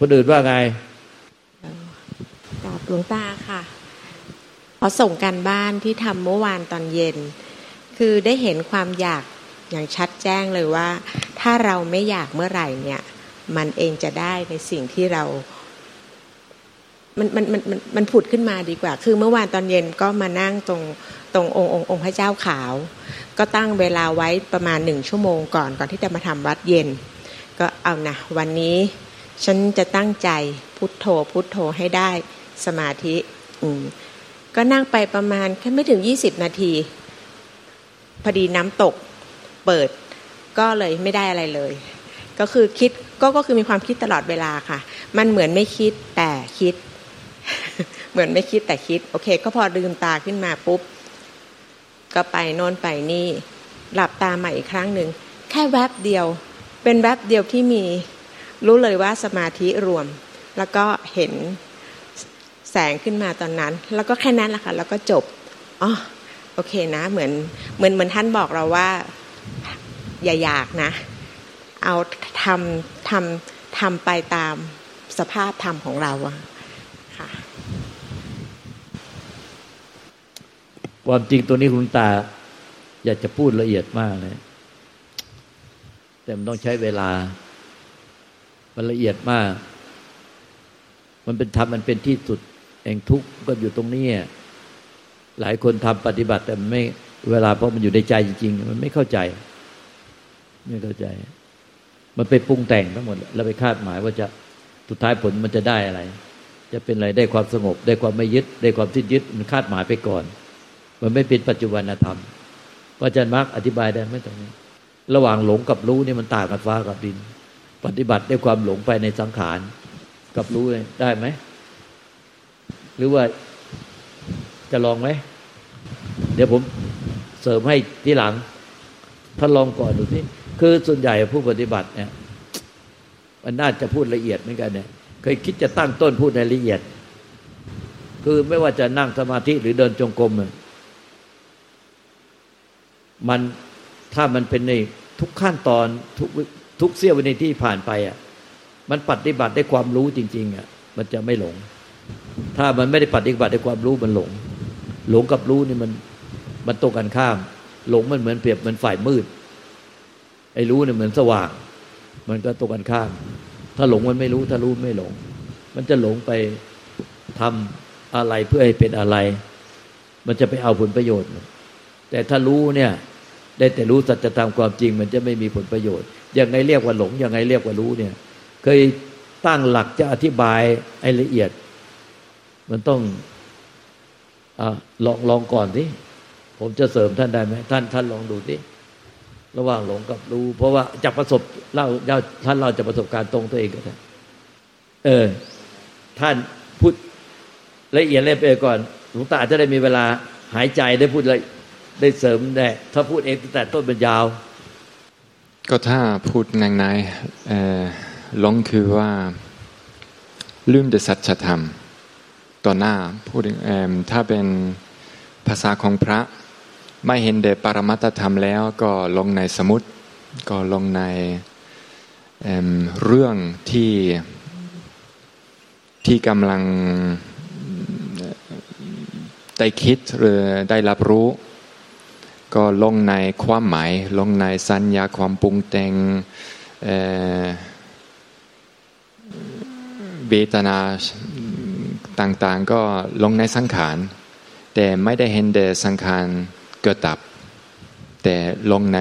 คนอื่นว่าไงกราบหลวงตาค่ะขอส่งการบ้านที่ทำเมื่อวานตอนเย็น คือได้เห็นความอยากอย่างชัดแจ้งเลยว่า ถ้าเราไม่อยากเมื่อไหร่เนี่ย มันเองจะได้ในสิ่งที่เรา มันมันมันมันมันผุดขึ้นมาดีกว่า คือเมื่อวานตอนเย็นก็มานั่งตรงตรงองค์องค์องค์พระเจ้าขาว ก็ตั้งเวลาไว้ประมาณหนึ่งชั่วโมงก่อนก่อนที่จะมาทำวัดเย็น ก็เอานะวันนี้ ฉันจะตั้งใจพุทโธพุทโธให้ได้สมาธิอืมก็นั่งไปประมาณแค่ไม่ถึงยี่สิบนาที พอดีน้ำตกเปิดก็เลยไม่ได้อะไรเลย ก็คือคิดก็ก็คือมีความคิดตลอดเวลาค่ะ มันเหมือนไม่คิดแต่คิด เหมือนไม่คิดแต่คิด โอเค ก็พอลืมตาขึ้นมาปุ๊บ ก็ไปโน่นไปนี่ หลับตาใหม่อีกครั้งหนึ่ง แค่แวบเดียว เป็นแวบเดียวที่มี รู้เลยว่าสมาธิรวม แล้วก็เห็นแสงขึ้นมาตอนนั้น แล้วก็แค่นั้นแหละค่ะแล้วก็จบอ๋อโอเคนะ เหมือนเหมือนเหมือนท่านบอกเราว่าอย่าอยากนะ เอาทำทำทำไปตามสภาพธรรมของเราอะค่ะความจริงตัวนี้คุณตา อยากจะพูดละเอียดมากเลย แต่มันต้องใช้เวลา มันละเอียดมาก มันเป็นธรรมมันเป็นที่สุดเองทุกข์ก็อยู่ตรงนี้หลายคนทำปฏิบัติ แต่ไม่เวลาเพราะมันอยู่ในใจจริงๆมันไม่เข้าใจ ไม่เข้าใจ มันไปปรุงแต่งทั้งหมดแล้วไปคาดหมายว่าจะสุดท้ายผลมันจะได้อะไร จะเป็นอะไรได้ความสงบ ได้ความไม่ยึด ได้ความที่ยึด มันคาดหมายไปก่อน มันไม่เป็นปัจจุบันธรรมอาจารย์มาร์กอธิบายได้ไหมตรงนี้ ระหว่างหลงกับรู้นี่มันต่างกันฟ้ากับดิน ปฏิบัติด้วยความหลงไปในสังขารกับรู้ได้ไหม หรือว่าจะลองไหม เดี๋ยวผมเสริมให้ที่หลังท่าลองก่อนดูสิคือส่วนใหญ่ผู้ปฏิบัติเนี่ยมันน่าจะพูดละเอียดเหมือนกันเนี่ยเคยคิดจะตั้งต้นพูดในละเอียด คือไม่ว่าจะนั่งสมาธิหรือเดินจงกรมมันถ้ามันเป็นในทุกขั้นตอนทุก ทุกเสี้ยววินาทีที่ผ่านไปอะมันปฏิบัติได้ความรู้จริง ๆอะมันจะไม่หลง ถ้ามันไม่ได้ปฏิบัติในความรู้มันหลง หลงกับรู้นี่มันมันตรงกันข้าม หลงมันเหมือนเปรียบเหมือนฝ่ายมืด ไอ้รู้เนี่ยเหมือนสว่าง มันก็ตรงกันข้าม ถ้าหลงมันไม่รู้ ถ้ารู้ไม่หลง มันจะหลงไปทำอะไรเพื่อให้เป็นอะไร มันจะไปเอาผลประโยชน์ แต่ถ้ารู้เนี่ย ได้แต่รู้สัจธรรมความจริง มันจะไม่มีผลประโยชน์ยังไงเรียกว่าหลงยังไงเรียกว่ารู้เนี่ย เคยตั้งหลักจะอธิบายไอ้ละเอียด มันต้องอลองลองก่อนสิผมจะเสริมท่านได้ไหมท่านท่านลองดูสิระหว่างหลงกับรู้ เพราะว่าจะประสบเล่าท่านเราจะประสบการณ์ตรงตัวเองก็ได้เออ ท่านพูดละเอียดเลยไปก่อนหลวงตาจะได้มีเวลาหายใจได้พูดอะ ได้เสริมได้ถ้าพูดเองแต่ต้นเป็นยาว ก็ถ้าพูดง่ายๆหลงคือว่าลืมแต่สัจธรรมต่อหน้าพูดถ้าเป็นภาษาของพระไม่เห็นเดปรมัตธรรมแล้วก็ลงในสมุดก็ลงในเเรื่องที่ที่กำลังได้คิดหรือได้รับรู้ ก็ลงในความหมาย ลงในสัญญาความปรุงแต่งเวทนาต่างๆ ก็ลงในสังขาร แต่ไม่ได้เห็นเดสังขารเกิดดับ แต่ลงใน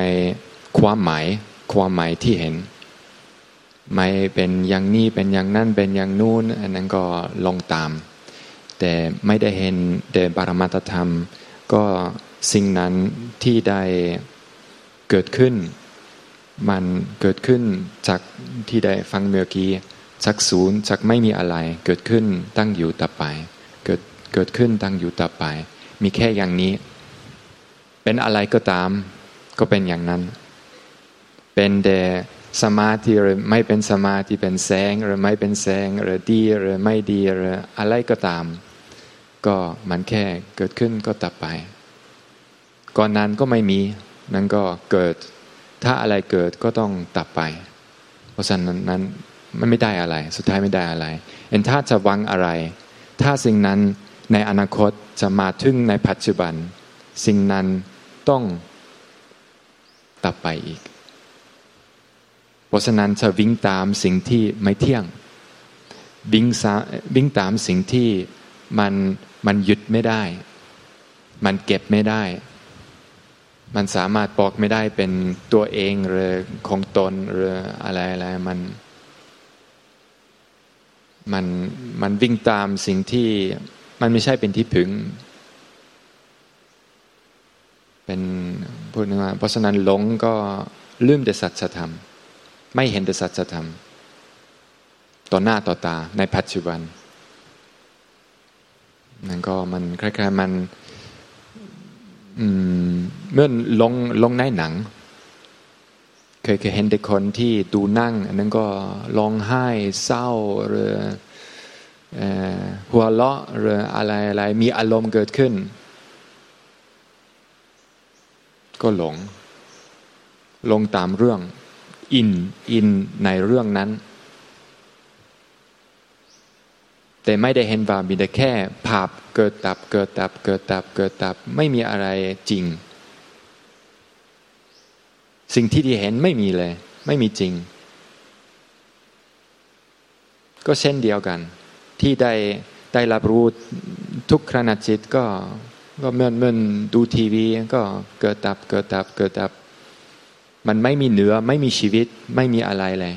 ความหมาย ความหมายที่เห็น ไม่เป็นอย่างนี้เป็นอย่างนั้นเป็นอย่างนู้น อันนั้นก็ลงตาม แต่ไม่ได้เห็นเดบารมัตธรรมก็ สิ่งนั้นที่ได้เกิดขึ้น มันเกิดขึ้นจากที่ได้ฟังเมื่อกี้จากศูนย์จากไม่มีอะไร เกิดขึ้นตั้งอยู่ต่อไป เกิดเกิดขึ้นตั้งอยู่ต่อไป มีแค่อย่างนี้ เป็นอะไรก็ตาม ก็เป็นอย่างนั้น เป็นแต่สมาธิหรือไม่เป็นสมาธิเป็นแสงหรือไม่เป็นแสงหรือดีหรือไม่ดีหรืออะไรก็ตาม ก็มันแค่เกิดขึ้นก็ตับไป ก่อนนั้นก็ไม่มีนั่นก็เกิด ถ้าอะไรเกิดก็ต้องตับไป เพราะฉะนั้นนั้นมันไม่ได้อะไร สุดท้ายไม่ได้อะไรเอ็นถ้าจะวังอะไร ถ้าสิ่งนั้นในอนาคตจะมาถึงในปัจจุบัน สิ่งนั้นต้องตับไปอีก เพราะฉะนั้นจะวิ่งตามสิ่งที่ไม่เที่ยง วิ่งวิ่งตามสิ่งที่มันมันหยุดไม่ได้ มันเก็บไม่ได้ มันสามารถบอกไม่ได้เป็นตัวเองหรือของตนหรืออะไรอะไรมันมันมันวิ่งตามสิ่งที่มันไม่ใช่เป็นที่พึง เป็นพูดง่ายเพราะฉะนั้นหลงก็ลืมแต่สัจธรรม ไม่เห็นแต่สัจธรรม ต่อหน้าต่อตาในปัจจุบันนั่นก็มันคล้ายๆมัน เมื่อลงลงในหนัง เคยเคยเห็นเด็กคนที่ดูนั่งอันนั้นก็ร้องไห้เศร้าหรือหัวเราะหรืออะไรอะไรมีอารมณ์เกิดขึ้น ก็หลง ลงตามเรื่อง อินอินในเรื่องนั้น แต่ไม่ได้เห็นว่ามีแต่แค่ภาพเกิดดับเกิดดับเกิดดับเกิดดับไม่มีอะไรจริง สิ่งที่ที่เห็นไม่มีเลย ไม่มีจริง ก็เช่นเดียวกัน ที่ได้ได้รับรู้ทุกขณะจิตก็ก็เมื่อเมื่อดูทีวีก็เกิดดับเกิดดับเกิดดับ มันไม่มีเหนือไม่มีชีวิตไม่มีอะไรเลย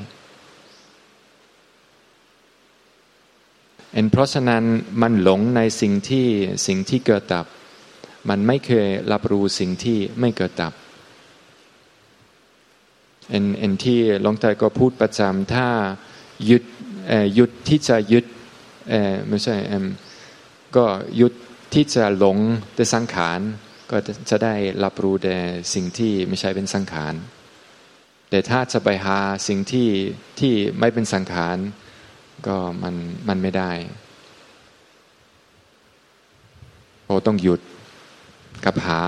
เอ็นเพราะฉะนั้นมันหลงในสิ่งที่สิ่งที่เกิดดับ มันไม่เคยรับรู้สิ่งที่ไม่เกิดดับเอ็นเอ็นที่หลวงตาก็พูดประจำถ้ายึดหยุดที่จะยึดไม่ใช่ก็หยุดที่จะหลงแต่สังขารก็จะได้รับรู้แต่สิ่งที่ไม่ใช่เป็นสังขารแต่ถ้าจะไปหาสิ่งที่ที่ไม่เป็นสังขาร ก็มันมันไม่ได้เราต้องหยุดกับหา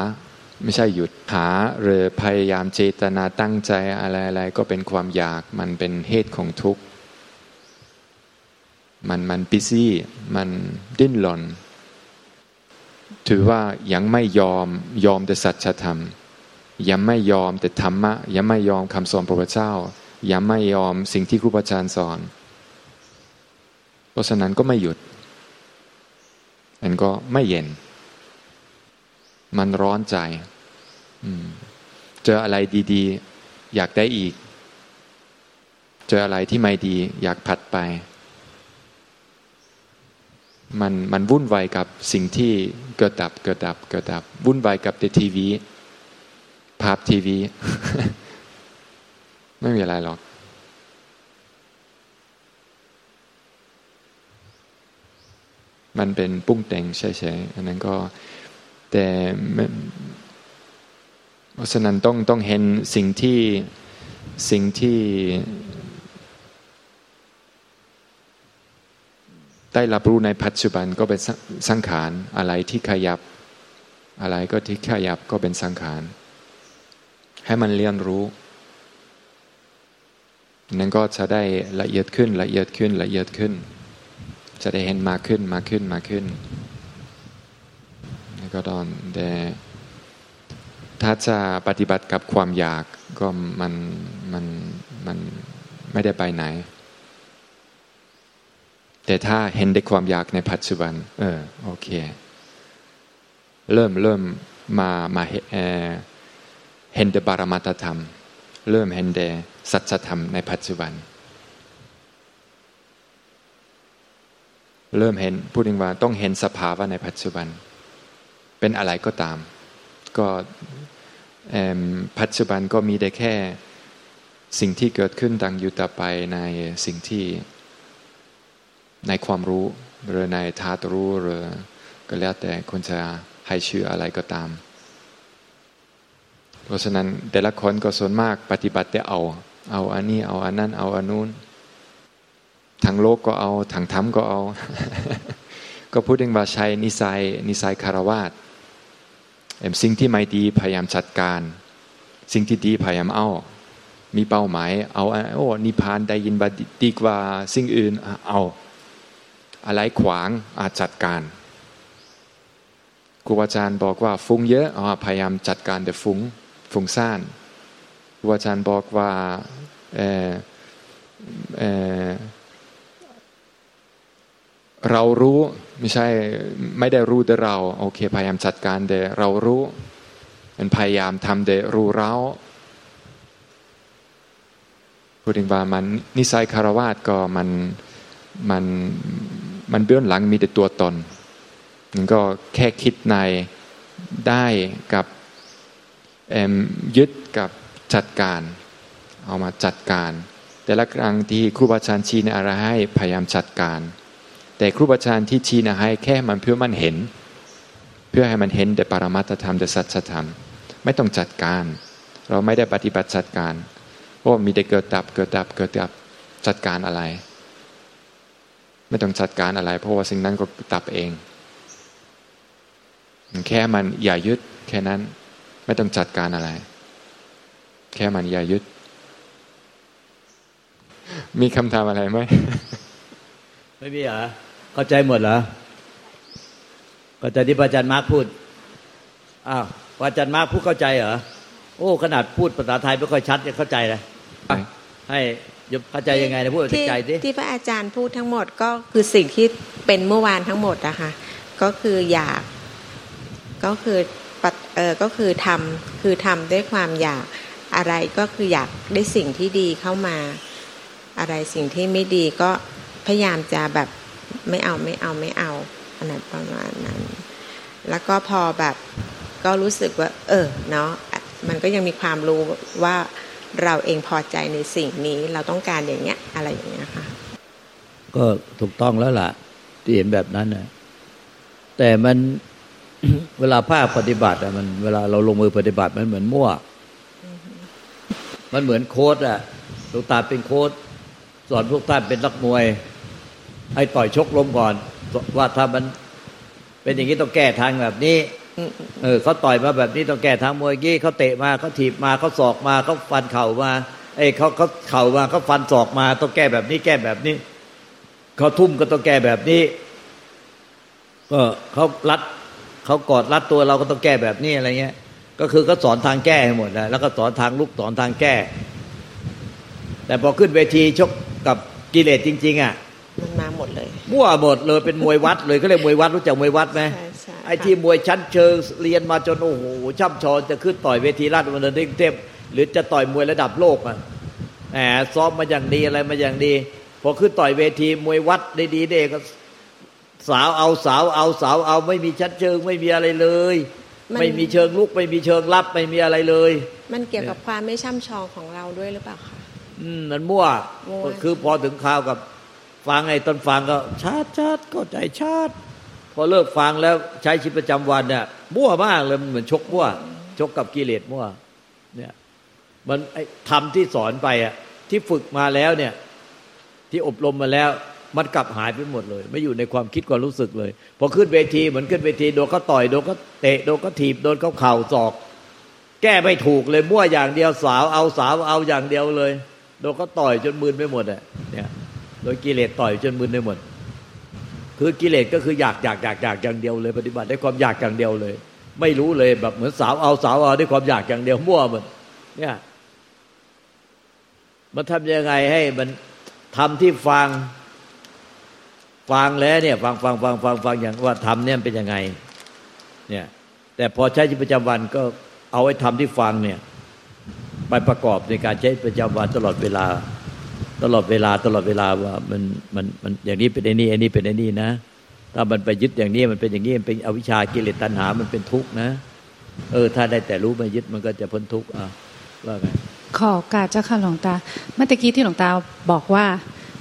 ไม่ใช่หยุดหาหรือพยายามเจตนาตั้งใจอะไรอะไรก็เป็นความอยากมันเป็นเหตุของทุกข์มันมันปิซี่มันดิ้นหลนถือว่ายังไม่ยอมยอมแต่สัจธรรม ยังไม่ยอมแต่ธรรมะ ยังไม่ยอมคำสอนพระพุทธเจ้า ยังไม่ยอมสิ่งที่ครูบาอาจารย์สอน ราะฉะนั้นก็ไม่หยุด มันก็ไม่เย็น มันร้อนใจเจออะไรดี ๆ อยากได้อีก เจออะไรที่ไม่ดี อยากผัดไป มันมันวุ่นวายกับสิ่งที่เกิดดับเกิดดับเกิดดับ วุ่นวายกับแต่ทีวี ภาพทีวี ไม่มีอะไรหรอก มันเป็นปุ้งแต่งใช่ๆอันนั้นก็แต่เพราะฉะนั้นต้องต้องเห็นสิ่งที่สิ่งที่ได้รับรู้ในปัจจุบันก็เป็นสังขารอะไรที่ขยับ อะไรก็ที่ขยับก็เป็นสังขารให้มันเรียนรู้นั่นก็จะได้ละเอียดขึ้นละเอียดขึ้นละเอียดขึ้น จะได้เห็นมากขึ้นมากขึ้นมากขึ้นนี่ก็ตอนแต่ถ้าจะปฏิบัติกับความอยากก็มันมันมันไม่ได้ไปไหน แต่ถ้าเห็นได้ความอยากในปัจจุบัน เออโอเค เริ่มเริ่มมามาเเห็นเดบารมัตธรรม เริ่มเห็นเดสัจธรรมในปัจจุบัน เริ่มเห็นพูดถึงว่าต้องเห็นสภาวะในปัจจุบัน เป็นอะไรก็ตาม ก็ปัจจุบันก็มีได้แค่สิ่งที่เกิดขึ้นดังอยู่ต่อไปในสิ่งที่ในความรู้หรือในธาตุรู้หรือก็แล้วแต่คนจะให้ชื่ออะไรก็ตาม เพราะฉะนั้นแต่ละคนก็ส่วนมากปฏิบัติแต่เอา เอาอันนี้เอาอันนั้นเอาอันนู้น ทางโลกก็เอาทางธรรมก็เอา ก็พูดถึงว่าใช้นิสัยนิสัยคารวาสสิ่งที่ไม่ดีพยายามจัดการ สิ่งที่ดีพยายามเอา มีเป้าหมาย เอาโอ้นิพานได้ยินบาดีกว่าสิ่งอื่นเอา อะไรขวางอาจัดการครูอาจารย์บอกว่าฟุ้งเยอะอ๋อพยายามจัดการแต่ฟุ้งฟุ้งซ่านครูอาจารย์บอกว่า เรารู้ไม่ใช่ไม่ได้รู้แต่เราโอเคพยายามจัดการแต่เรารู้มันพยายามทำแต่รู้เราพูดถึงว่ามันนิสัยคารวาสก็มันมันมันเบื้องหลังมีแต่ตัวตนมันก็แค่คิดในได้กับยึดกับจัดการ เอามาจัดการ แต่ละครั้งที่ครูบาอาจารย์ชี้อะไรให้พยายามจัดการ แต่ครูบาอาจารย์ที่ชี้นะให้แค่มันเพื่อมันเห็น เพื่อให้มันเห็นแต่ปรมัตธรรมแต่สัจธรรม ไม่ต้องจัดการ เราไม่ได้ปฏิบัติจัดการเพราะมีแต่เกิดดับเกิดดับเกิดดับจัดการอะไร ไม่ต้องจัดการอะไร เพราะว่าสิ่งนั้นก็ดับเอง แค่มันอย่ายึดแค่นั้นไม่ต้องจัดการอะไร แค่มันอย่ายึด มีคำถามอะไรไหมไม่มีเหรอ เข้าใจหมดเหรอเข้าใจที่พระอาจารย์มาร์คพูดอ้าวพระอาจารย์มาร์คพูดเข้าใจเหรอโอ้ ขนาดพูดภาษาไทยไม่ค่อยชัดยังเข้าใจเลยให้ยเข้าใจยังไงนะพูดใจสิที่พระอาจารย์พูดทั้งหมดก็คือสิ่งที่เป็นเมื่อวานทั้งหมดนะคะก็คืออยากก็คือเออก็คือทำคือทำด้วยความอยากอะไรก็คืออยากได้สิ่งที่ดีเข้ามา อะไรสิ่งที่ไม่ดีก็พยายามจะแบบ ไม่เอาไม่เอาไม่เอาอันนั้นประมาณนั้น แล้วก็พอแบบก็รู้สึกว่า เออเนาะมันก็ยังมีความรู้ว่าเราเองพอใจในสิ่งนี้เราต้องการอย่างเงี้ย อะไรอย่างเงี้ยค่ะ ก็ถูกต้องแล้วล่ะ ที่เห็นแบบนั้นนะแต่มันเวลาภาคปฏิบัติอะมันเวลาเราลงมือปฏิบัติมันเหมือนมั่ว มันเหมือนโค้ดอะลูกตาเป็นโค้ดสอนพวกท่านเป็นนักมวย ให้ต่อยชกล้มก่อน ว่าถ้ามันเป็นอย่างนี้ต้องแก้ทางแบบนี้เออเขาต่อยมาแบบนี้ต้องแก้ทางมวยกี้เขาเตะมาเขาถีบมาเขาศอกมาเขาฟันเข่ามาเอ้เขาเขาเข่ามาเขาฟันศอกมา ต้องแก้แบบนี้แก้แบบนี้เขาทุ่มก็ต้องแก้แบบนี้ก็เขารัดเขากอดรัดตัวเราก็ต้องแก้แบบนี้อะไรเงี้ย ก็คือก็สอนทางแก้ให้หมดนะแล้วก็สอนทางลุกสอนทางแก้ แต่พอขึ้นเวทีชกกับกิเลสจริง ๆ อะ มันมาหมดเลยมั่วหมดเลยเป็นมวยวัดเลยเขาเรียกมวยวัดรู้จักมวยวัดไหมไอ้ที่มวยชั้นเชิงเรียนมาจนโอ้โหช่ำชองจะขึ้นต่อยเวทีราชดำเนินเทพหรือจะต่อยมวยระดับโลกอะแหมซ้อมมาอย่างดีอะไรมาอย่างดี พอขึ้นต่อยเวทีมวยวัดได้ดีเด็ก็สาวเอาสาวเอาสาวเอาไม่มีชั้นเชิงไม่มีอะไรเลย ไม่มีเชิงลุกไม่มีเชิงรับไม่มีอะไรเลย มันเกี่ยวกับความไม่ช่ำชองของเราด้วยหรือเปล่าคะอืมมันมั่วคือพอถึงข่าวกับ ฟังไอ้ตอนฟังก็ชาติชาติก็ใจชาติพอเลิกฟังแล้วใช้ชีวิตประจำวันเนี่ยมั่วมากเลยมันเหมือนชกมั่วชกกับกิเลสมั่วเนี่ยมันไอ้ทำที่สอนไปอะที่ฝึกมาแล้วเนี่ย ที่อบรมมาแล้ว มันกลับหายไปหมดเลย ไม่อยู่ในความคิดความรู้สึกเลยพอขึ้นเวทีเหมือนขึ้นเวทีโดนเขาต่อยโดนเขาเตะโดนเขาถีบโดนเขาเข่าศอก แก้ไม่ถูกเลยมั่วอย่างเดียวสาวเอาสาวเอาอย่างเดียวเลย โดนเขาต่อยจนมึนไปหมดอะเนี่ย โดยกิเลสต่อยจนมึนไปหมด คือกิเลสก็คืออยากอยากอยากอยากอย่างเดียวเลย ปฏิบัติได้ความอยากอย่างเดียวเลย ไม่รู้เลยแบบเหมือนสาวเอาสาวเอาด้วยความอยากอย่างเดียวมั่วหมดเนี่ยมันทำยังไงให้มันทำที่ฟังฟังแล้วเนี่ยฟังฟังฟังฟังฟังอย่างว่าทำเนี่ยเป็นยังไงเนี่ยแต่พอใช้ชีวิตประจำวันก็เอาไว้ทำที่ฟังเนี่ยไปประกอบในการใช้ประจำวันตลอดเวลา ตลอดเวลาตลอดเวลาว่ามันมันมันอย่างนี้เป็นไอ้นี่ไอ้นี่เป็นไอ้นี่นะ ถ้ามันไปยึดอย่างนี้มันเป็นอย่างนี้มันเป็นอวิชชากิเลสตัณหามันเป็นทุกข์นะ เออ ถ้าได้แต่รู้ไม่ยึดมันก็จะพ้นทุกข์อะว่าไงขอการเจ้าค่ะหลวงตา เมื่อกี้ที่หลวงตาบอกว่า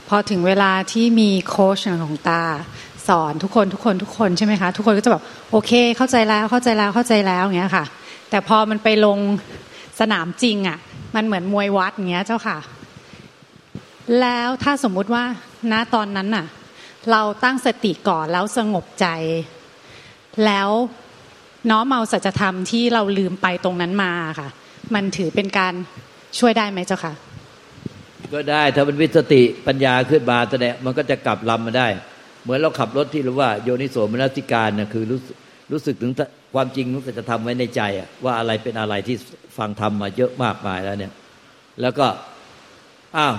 พอถึงเวลาที่มีโค้ชของตา สอนทุกคนทุกคนทุกคนใช่ไหมคะ ทุกคนก็จะแบบโอเค เข้าใจแล้วเข้าใจแล้วเข้าใจแล้วอย่างเงี้ยค่ะ แต่พอมันไปลงสนามจริงอะ มันเหมือนมวยวัดอย่างเงี้ยเจ้าค่ะ แล้วถ้าสมมุติว่าณตอนนั้นน่ะ เราตั้งสติก่อนแล้วสงบใจ แล้วน้อมเอาสัจธรรมที่เราลืมไปตรงนั้นมาค่ะ มันถือเป็นการช่วยได้ไหมเจ้าค่ะ ก็ได้ถ้ามันวิสติปัญญาขึ้นมาแสดงมันก็จะกลับลำมาได้ เหมือนเราขับรถที่รู้ว่าโยนิโสมนสิการนะคือรู้รู้สึกถึงความจริงรู้สึกจะทำไว้ในใจอะว่าอะไรเป็นอะไรที่ฟังทำมาเยอะมากมายแล้วเนี่ย แล้วก็อ้าว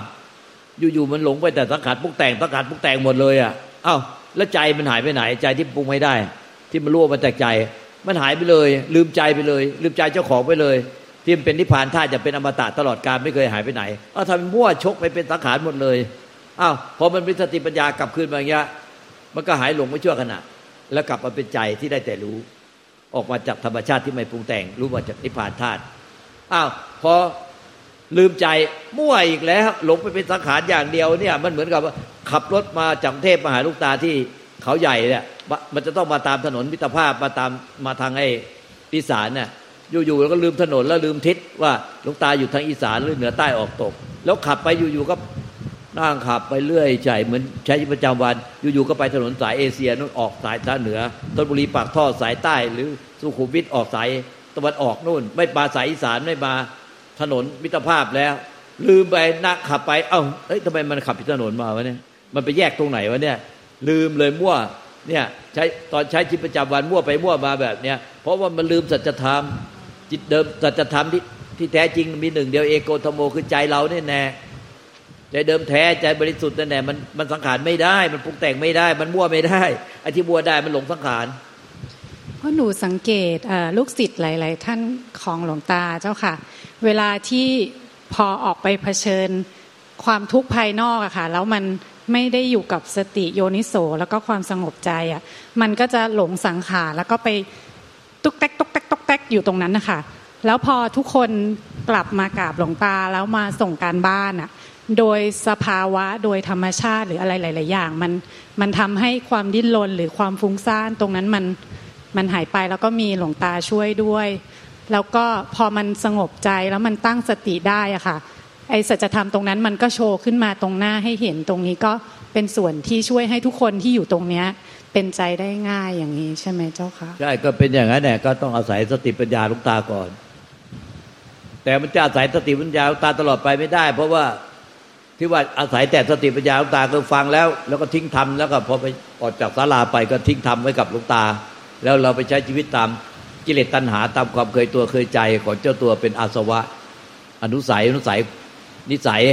อยู่ๆมันหลงไปแต่สังขารปุกแต่งสังขารปุกแต่งหมดเลยอะอ้าวแล้วใจมันหายไปไหน ใจที่ปรุงไม่ได้ ที่มันรั่วมาจากใจ มันหายไปเลย ลืมใจไปเลย ลืมใจเจ้าของไปเลยที่มันเป็นนิพพานท่าจะเป็นอมตะตลอดกาลไม่เคยหายไปไหนเอาทำมั่วชกไปเป็นสังขารหมดเลยอ้าวพอมันมีสติปัญญากลับคืนมาอย่างเงี้ยมันก็หายหลงไปชั่วขณะ แล้วกลับมาเป็นใจที่ได้แต่รู้ ออกมาจากธรรมชาติที่ไม่ปรุงแต่ง รู้มาจากนิพพานธาตุอ้าวพอ ลืมใจมั่วอีกแล้ว หลงไปเป็นสังขารอย่างเดียวเนี่ย มันเหมือนกับขับรถมาจากเทพมาหาลูกตาที่เขาใหญ่เนี่ยมันจะต้องมาตามถนนมิตรภาพมาตามมาทางไอ้อีสานเนี่ยอยู่ๆแล้วก็ลืมถนนแล้วลืมทิศว่าลูกตาอยู่ทางอีสานหรือเหนือใต้ออกตก แล้วขับไปอยู่ๆก็นั่งขับไปเรื่อยใจเหมือนใช้ประจำวันอยู่ๆก็ไปถนนสายเอเชียนู่นออกสายทางเหนือธนบุรีปากท่อสายใต้ หรือสุขุมวิทออกสายตะวันออกนู่น ไม่มาสายอีสานไม่มา ถนนมิตรภาพแล้ว ลืมไปนักขับไป เอ้าเอ้ยทำไมมันขับผิดถนนมาวะเนี่ยมันไปแยกตรงไหนวะเนี่ย ลืมเลยมั่วเนี่ยใช้ตอนใช้ชีวิตประจำวันมั่วไปมั่วมาแบบเนี้ยเพราะว่ามันลืมสัจธรรม จิตเดิมสัจธรรมที่ที่แท้จริงมีหนึ่งเดียวเอโกธโมคือใจเราเนี่ยแน่ใจเดิมแท้ใจบริสุทธิ์นั่นแหละมันมันสังขารไม่ได้ มันปรุงแต่งไม่ได้ มันมั่วไม่ได้ไอ้ที่มั่วได้มันหลงสังขาร พราะหนูสังเกตลูกศิษย์หลาย ๆ ท่านของหลวงตาเจ้าค่ะ เวลาที่พอออกไปเผชิญความทุกข์ภายนอกอะค่ะ แล้วมันไม่ได้อยู่กับสติโยนิโสแล้วก็ความสงบใจอะมันก็จะหลงสังขารแล้วก็ไปตุ๊กแตกตุ๊กแตกตุ๊กแตกอยู่ตรงนั้นนะคะแล้วพอทุกคนกลับมากราบหลวงตาแล้วมาส่งการบ้านอะโดยสภาวะโดยธรรมชาติหรืออะไรหลาย ๆ อย่าง มันมันทำให้ความดิ้นรนหรือความฟุ้งซ่านตรงนั้นมัน มันหายไปแล้วก็มีหลวงตาช่วยด้วย แล้วก็พอมันสงบใจแล้วมันตั้งสติได้อะค่ะไอสัจธรรมตรงนั้นมันก็โชว์ขึ้นมาตรงหน้าให้เห็นตรงนี้ก็เป็นส่วนที่ช่วยให้ทุกคนที่อยู่ตรงเนี้ยเป็นใจได้ง่ายอย่างนี้ใช่ไหมเจ้าคะใช่ก็เป็นอย่างนั้นแหละก็ต้องอาศัยสติปัญญาลูกตาก่อน แต่มันจะอาศัยสติปัญญาลูกตาตลอดไปไม่ได้ เพราะว่าที่ว่าอาศัยแต่สติปัญญาลูกตาคือฟังแล้ว แล้วก็ทิ้งทำแล้วก็พอไปออกจากศาลาไปก็ทิ้งทำไว้กับลูกตา แล้วเราไปใช้ชีวิตตามกิเลสตัณหาตามความเคยตัวเคยใจของเจ้าตัวเป็นอาสวะ อนุสัยอนุสัยนิสัย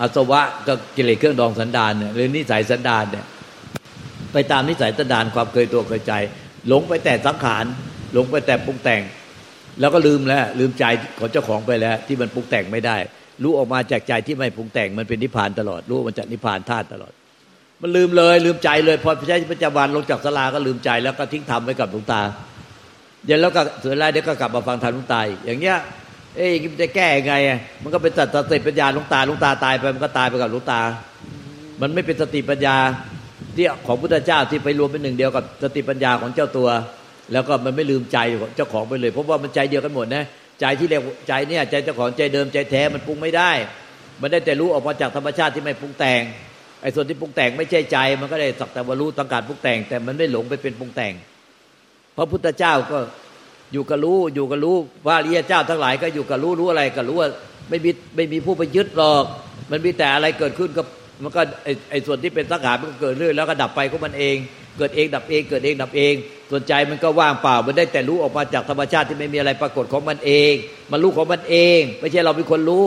อาสวะก็กิเลสเครื่องดองสันดานเนี่ยหรือนิสัยสันดานเนี่ยไปตามนิสัยสันดานความเคยตัวเคยใจ หลงไปแต่สังขารหลงไปแต่ปรุงแต่ง แล้วก็ลืมแล้วลืมใจของเจ้าของไปแล้ว ที่มันปรุงแต่งไม่ได้ รู้ออกมาจากใจที่ไม่ปรุงแต่งมันเป็นนิพพานตลอด รู้มันจากนิพพานธาตุตลอด มันลืมเลย ลืมใจเลยพอใช้ปัจจุบันลงจากสลาก็ลืมใจแล้วก็ทิ้งธรรมไว้กับหลวงตาเดี๋ยวแล้วก็สุดท้ายเดี๋ยวก็กลับมาฟังธรรมหลวงตาอย่างเงี้ยเอ้ยจะแก้ยังไง มันก็เป็นตัดสติปัญญาลุงตาลุงตาตายไปมันก็ตายไปกับหลุงตา มันไม่เป็นสติปัญญาที่ของพุทธเจ้าที่ไปรวมเป็นหนึ่งเดียวกับสติปัญญาของเจ้าตัว แล้วก็มันไม่ลืมใจเจ้าของไปเลยเพราะว่ามันใจเดียวกันหมดนะใจที่เรียกใจเนี่ยใจเจ้าของใจเดิมใจแท้มันปรุงไม่ได้ มันได้แต่รู้ออกมาจากธรรมชาติที่ไม่ปรุงแต่ง ไอ้ส่วนที่ปรุงแต่งไม่ใช่ใจ มันก็ได้สักแต่ว่ารู้ต้องการปรุงแต่ง แต่มันไม่หลงไปเป็นปรุงแต่ง พระพุทธเจ้าก็อยู่กับรู้อยู่กับรู้ว่าเรียเจ้าทั้งหลายก็อยู่กับรู้รู้อะไรก็รู้ว่าไม่มีไม่มีผู้ไปยึดหรอก มันมีแต่อะไรเกิดขึ้นก็มันก็ไอไอส่วนที่เป็นสังขารมันก็เกิดเรื่อยแล้วก็ดับไปของมันเอง เกิดเองดับเอง เกิดเองดับเอง ส่วนใจมันก็ว่างเปล่า มันได้แต่รู้ออกมาจากธรรมชาติที่ไม่มีอะไรปรากฏของมันเอง มันรู้ของมันเอง ไม่ใช่เราเป็นคนรู้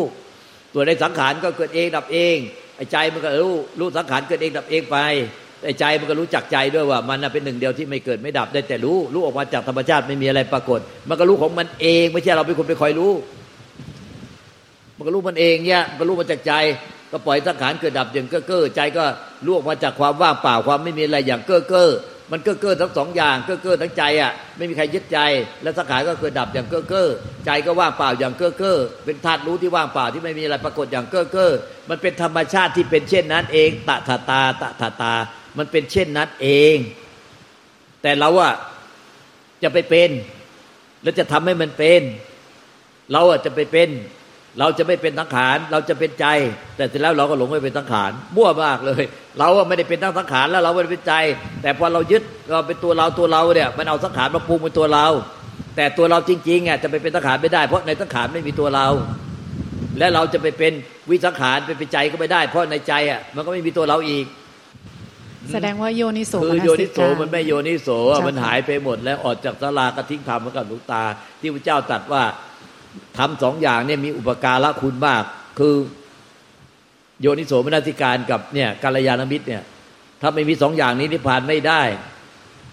ตัวในสังขารก็เกิดเองดับเอง ไอ้ใจมันก็รู้รู้สังขารเกิดเองดับเองไปไอ้ใจมันก็รู้จักใจด้วยว่า มันเป็นหนึ่งเดียวที่ไม่เกิดไม่ดับได้แต่รู้รู้ออกมาจากธรรมชาติไม่มีอะไรปรากฏ มันก็รู้ของมันเองไม่ใช่เราเป็นคนไปคอยรู้ มันก็รู้มันเองเนี่ยมันรู้มาจากใจก็ปล่อยสังขารเกิดดับอย่างเก้อเก้อใจก็รู้ออกมาจากความว่างเปล่าความไม่มีอะไรอย่างเก้อเก้อ มันเก้อเก้อทั้งสองอย่างเก้อเก้อทั้งใจอะไม่มีใครยึดใจ แล้วสังขารก็เกิดดับอย่างเก้อเก้อใจก็ว่างเปล่าอย่างเก้อเก้อเป็นธาตุรู้ที่ว่างเปล่าที่ไม่มีอะไรปรากฏอย่างเก้อเก้อมันเป็นธรรมชาติที่เป็นเช่นนั้นเองตถาตาตถาตา มันเป็นเช่นนั้นเอง แต่เราอะจะไปเป็น แล้วจะทำให้มันเป็น เราอะจะไปเป็น เราจะไม่เป็นสังขาร เราจะเป็นใจ แต่เสร็จแล้วเราก็หลงไปเป็นสังขารมั่วมากเลย เราอะไม่ได้เป็นทั้งสังขารแล้วเราไม่ได้เป็นใจ แต่พอเรายึดเราเป็นตัวเราตัวเราเนี่ยมันเอาสังขารมาปรุงเป็นตัวเรา แต่ตัวเราจริงๆอะจะไปเป็นสังขารไม่ได้ เพราะในสังขารไม่มีตัวเรา และเราจะไปเป็นวิสังขารไปเป็นใจก็ไม่ได้ เพราะในใจอะมันก็ไม่มีตัวเราอีก แสดงว่าโยนิโสคือมนโยสินิโสการมันไม่โยนิโสอะมันหายไปหมด แล้วออกจากสลากระทิ้งธรรมกับหลวงตา ที่พระเจ้าตรัสว่า ทำสองอย่างเนี่ยมีอุปการะคุณมาก คือ โยนิโสมนสิการกับเนี่ยกัลยาณมิตรเนี่ย ถ้าไม่มีสองอย่างนี้นิพพานไม่ได้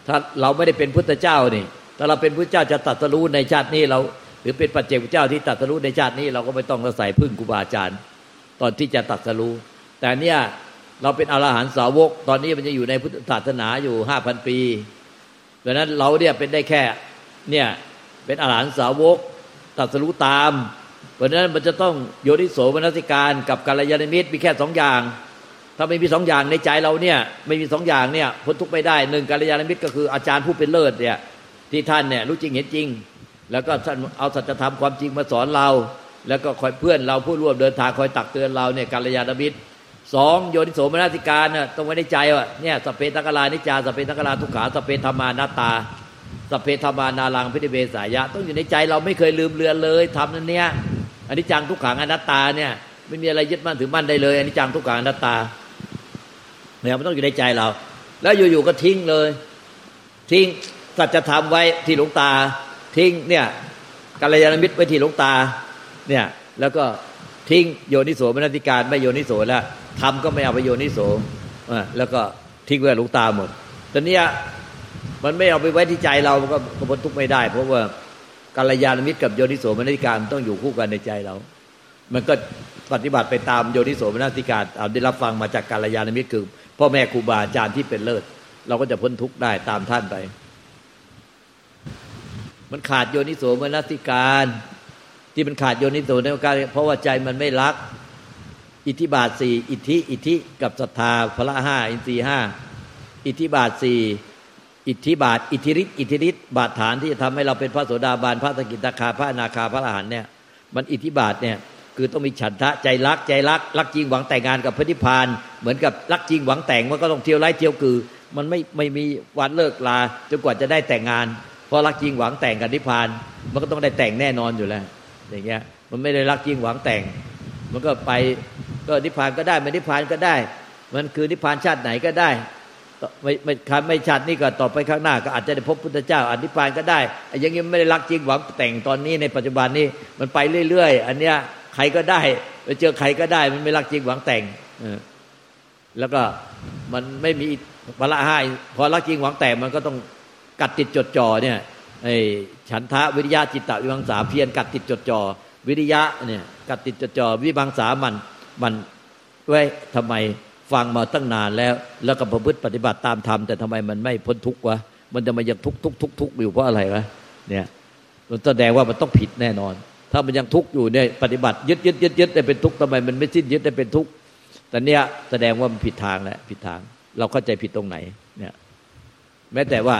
ถ้าเราไม่ได้เป็นพุทธเจ้านี่ถ้าเราเป็นพุทธเจ้าจะตรัสรู้ในชาตินี้เรา หรือเป็นปัจเจกพุทธเจ้าที่ตรัสรู้ในชาตินี้เราก็ไม่ต้องอาศัยพึ่งครูบาอาจารย์ ตอนที่จะตรัสรู้แต่เนี่ยเราเป็นอรหันตสาวก ตอนนี้มันจะอยู่ในพุทธศาสนาอยู่ห้าพันปีดังนั้นเราเนี่ยเป็นได้แค่เนี่ยเป็นอรหันตสาวก ตรัสรู้ตาม เพราะนั้นมันจะต้องโยนิโสมนสิการกับกัลยาณมิตรมีแค่สองอย่าง ถ้าไม่มีสองอย่างในใจเราเนี่ย ไม่มีสองอย่างเนี่ยพ้นทุกข์ไม่ได้หนึ่งกัลยาณมิตรก็คืออาจารย์ผู้เป็นเลิศเนี่ยที่ท่านเนี่ยรู้จริงเห็นจริง แล้วก็ท่านเอาสัจธรรมความจริงมาสอนเรา แล้วก็คอยเพื่อนเราผู้ร่วมเดินทางคอยตักเตือนเราเนี่ยกัลยาณมิตรสองโยนิโสมนสิการน่ะต้องไว้ในใจว่าเนี่ยสเพตังกลานิจจาสเพตังกลาทุกขาสเพธรรมานาตา สพเพธรรมานารังพิธิเบสายะ ต้องอยู่ในใจเราไม่เคยลืมเลือนเลยทำนั้นเนี่ยอันนี้จังทุกขังอนัตตาเนี่ย ไม่มีอะไรยึดมั่นถือมั่นได้เลยอันนี้จังทุกขังอนัตตาเนี่ยมันต้องอยู่ในใจเรา แล้วอยู่ๆก็ทิ้งเลย ทิ้งสัจธรรมไว้ที่หลวงตา ทิ้งเนี่ยกัลยาณมิตรไว้ที่หลวงตา เนี่ย แล้วก็ทิ้งโยนิโสมนสิการไม่โยนิโสแล้วทำก็ไม่เอาไปโยนิโสอะแล้วก็ทิ้งไว้หลวงตาหมดตอนนี้ มันไม่เอาไปไว้ที่ใจเรามันก็ก็พ้นทุกข์ไม่ได้ เพราะว่ากัลยาณมิตรกับโยนิโสมนสิการต้องอยู่คู่กันในใจเรา มันก็ปฏิบัติไปตามโยนิโสมนสิการเอาได้รับฟังมาจากกัลยาณมิตรคือพ่อแม่ครูบาอาจารย์ที่เป็นเลิศ เราก็จะพ้นทุกข์ได้ตามท่านไป มันขาดโยนิโสมนสิการ ที่มันขาดโยนิโสมนสิการ เพราะว่าใจมันไม่รัก อิทธิบาทสี่อิทธิ อิทธิกับศรัทธาพละห้าอินทรีห้าอิทธิบาทสี่ อิทธิบาท อิทธิฤทธิอิทธิฤทธิบาทฐานที่จะทำให้เราเป็นพระโสดาบันพระสกิทาคาพระอนาคาพระอรหันเนี่ยมันอิทธิบาทเนี่ยคือต้องมีฉันทะใจรักใจรักรักจริงหวังแต่งงานกับพระนิพพานเหมือนกับรักจริงหวังแต่งมันก็ต้องเที่ยวไล่เที่ยวคือ มันไม่ไม่มีวันเลิกลาจนกว่าจะได้แต่งงานเพราะรักจริงหวังแต่งกับนิพพาน มันก็ต้องได้แต่งแน่นอนอยู่แล้ว อย่างเงี้ยมันไม่ได้รักจริงหวังแต่ง มันก็ไปก็นิพพานก็ได้ไม่นิพพานก็ได้ มันคือนิพพานชาติไหนก็ได้ ไม่ไม่คันไม่ชาตินี้ก็ต่อไปข้างหน้า ก็อาจจะได้พบพุทธเจ้าอนิพพานก็ได้อย่างนี้ไม่ได้รักจริงหวังแต่งตอนนี้ในปัจจุบันนี้มันไปเรื่อยๆ อันเนี้ยใครก็ได้ไปเจอใครก็ได้ มันไม่รักจริงหวังแต่งแล้วก็มันไม่มีพละห้พอรักจริงหวังแต่งมันก็ต้องกัดติดจดจ่อเนี่ยไอ้ฉันทะวิริยะจิตตวิมังสาเพียรกัดติดจดจ่อวิริยะเนี่ยกัดติดจดจ่อวิมังสามันมันไว้ทำไม ฟังมาตั้งนานแล้ว แล้วก็ประพฤติปฏิบัติตามธรรมแต่ทำไมมันไม่พ้นทุกข์วะมันจะมายังทุกทุกทุกทุกอยู่เพราะอะไรวะเนี่ยมันแสดงว่ามันต้องผิดแน่นอน ถ้ามันยังทุกข์อยู่เนี่ยปฏิบัติยึดยึดยึดยึดได้เป็นทุกข์ทำไมมันไม่สิ้นยึดได้เป็นทุกข์แต่เนี้ยแสดงว่ามันผิดทางแหละผิดทาง เราเข้าใจผิดตรงไหนเนี่ยแม้แต่ว่า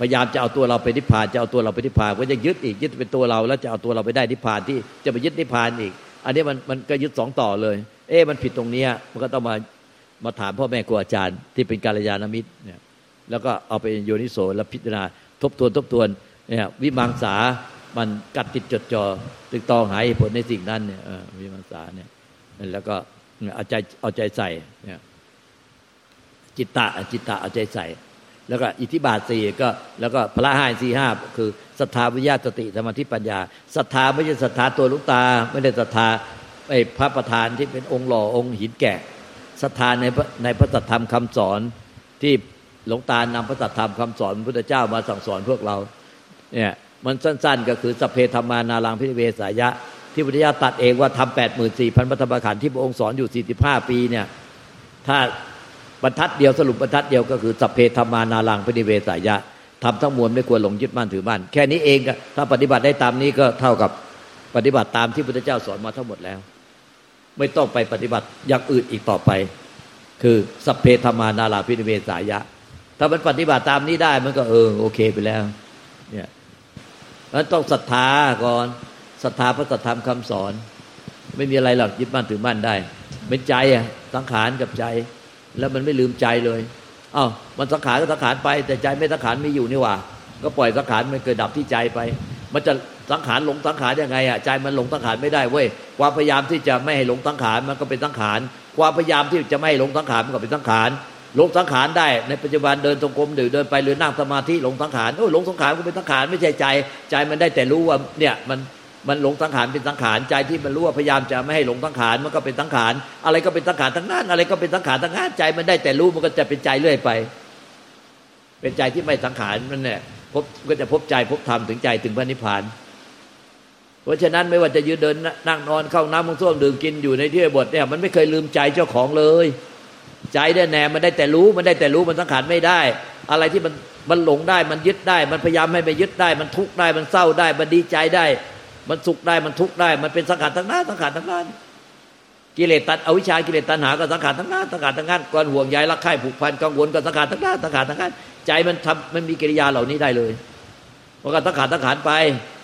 พยายามจะเอาตัวเราไปนิพพานจะเอาตัวเราไปนิพพานก็ยังยึดอีกยึดเป็นตัวเรา แล้วจะเอาตัวเราไปได้นิพพานที่จะไปยึดนิพพานอีก อันนี้มันมันก็ยึดสองต่อเลย เอ๊ะมันผิดตรงเนี้ยมันก็ต้องมา มาถามพ่อแม่ครูอาจารย์ที่เป็นกาลยานามิตรเนี่ยแล้วก็เอาไปโยนิโสแล้วพิจารณาทบทวนทบทวนเนี่ยวิมังสามันกัดติดจดจ่อตึกตองหายผลในสิ่งนั้นเนี่ยวิมังสาเนี่ยแล้วก็เอาใจเอาใจใส่เนี่ยจิตตะจิตตะเอาใจใส่ แล้วก็อิทธิบาทสี่ก็แล้วก็พระห้าสี่ห้าคือศรัทธาวิญญาสติสมาธิปัญญาศรัทธาไม่ใช่ศรัทธาตัวลุกตา ไม่ได้ศรัทธาไอ้พระประธานที่เป็นองค์หล่อองค์หินแก่ ศรัทธาในในพระสัธรรมคำสอนที่หลวงตานำพระสัธรรมคำสอนพระพุทธเจ้ามาสั่งสอนพวกเรา เนี่ยมันสั้น ๆ ก็คือสเพธรรมานารังพิเวสายะ ที่พุทธเจ้าตัดเองว่าทำแปดหมื่นสี่พันพระธรรมขันธ์ที่พระองค์สอนอยู่สี่สิบห้าปีเนี่ย ถ้าบรรทัดเดียวสรุปบรรทัดเดียวก็คือสเพธรรมานารังพิเวสายะทำทั้งมวลไม่ควรหลงยึดมั่นถือมั่นแค่นี้เองถ้าปฏิบัติได้ตามนี้ก็เท่ากับปฏิบัติตามที่พุทธเจ้าสอนมาทั้งหมดแล้ว ไม่ต้องไปปฏิบัติอย่างอื่นอีกต่อไป คือสัพเพธรรมานาลาพิเวสายะ ถ้ามันปฏิบัติตามนี้ได้มันก็เออโอเคไปแล้ว เนี่ยมันต้องศรัทธาก่อนศรัทธาพระสัทธรรมคำสอน ไม่มีอะไรหรอกยึดมั่นถือมั่นได้เป็นใจอะสังขารกับใจ แล้วมันไม่ลืมใจเลยอ้าวมันสังขารก็สังขารไป แต่ใจไม่สังขารไม่อยู่นี่หว่า ก็ปล่อยสังขารมันเกิดดับที่ใจไป มันจะสังขารหลงสังขารยังไงอะใจมันหลงสังขารไม่ได้เว้ยความพยายามที่จะไม่ให้หลงสังขารมันก็เป็นสังขารความพยายามที่จะไม่ให้หลงสังขารมันก็เป็นสังขารหลงสังขารได้ในปัจจุบันเดินตรงกรมหรือเดินไปหรือนั่งสมาธิหลงสังขารโอ้หลงสังขารก็เป็นสังขารไม่ใช่ใจ ใจมันได้แต่รู้ว่าเนี่ยมันมันหลงสังขารเป็นสังขารใจที่มันรู้ว่าพยายามจะไม่ให้หลงสังขารมันก็เป็นสังขารอะไรก็เป็นสังขารทั้งนั้น อะไรก็เป็นสังขารทั้งนั้นใจมันได้แต่รู้มันก็จะเป็นใจเรื่อยไป เป็นใจที่ไม่สังขารมันเนี่ย พบก็จะพบใจพบธรรมถึงใจถึงพระนิพพาน เพราะฉะนั้นไม่ว่าจะยืนเดินนั่งนอนเข้าน้ำมุงส้วมดื่มกินอยู่ในที่บทเนี่ยมันไม่เคยลืมใจเจ้าของเลย ใจได้แน่มันได้แต่รู้มันได้แต่รู้มันสังขารไม่ได้ อะไรที่มันมันหลงได้มันยึดได้ มันพยายามให้ไปยึดได้ มันทุกข์ได้มันเศร้าได้ มันดีใจได้ มันสุขได้มันทุกข์ได้ มันเป็นสังขารทั้งนั้นสังขารทั้งนั้น กิเลสตัดอวิชชากิเลสตัณหาก็สังขารทั้งนั้นสังขารทั้งนั้นก่อนห่วงใยรักใคร่ผูกพันกังวลก็สังขารทั้งนั้นสังขารทั้งนั้นใจมันทำมันมีกิริยาเหล่านี้ได้เลยมันก็สังขารสังขารไป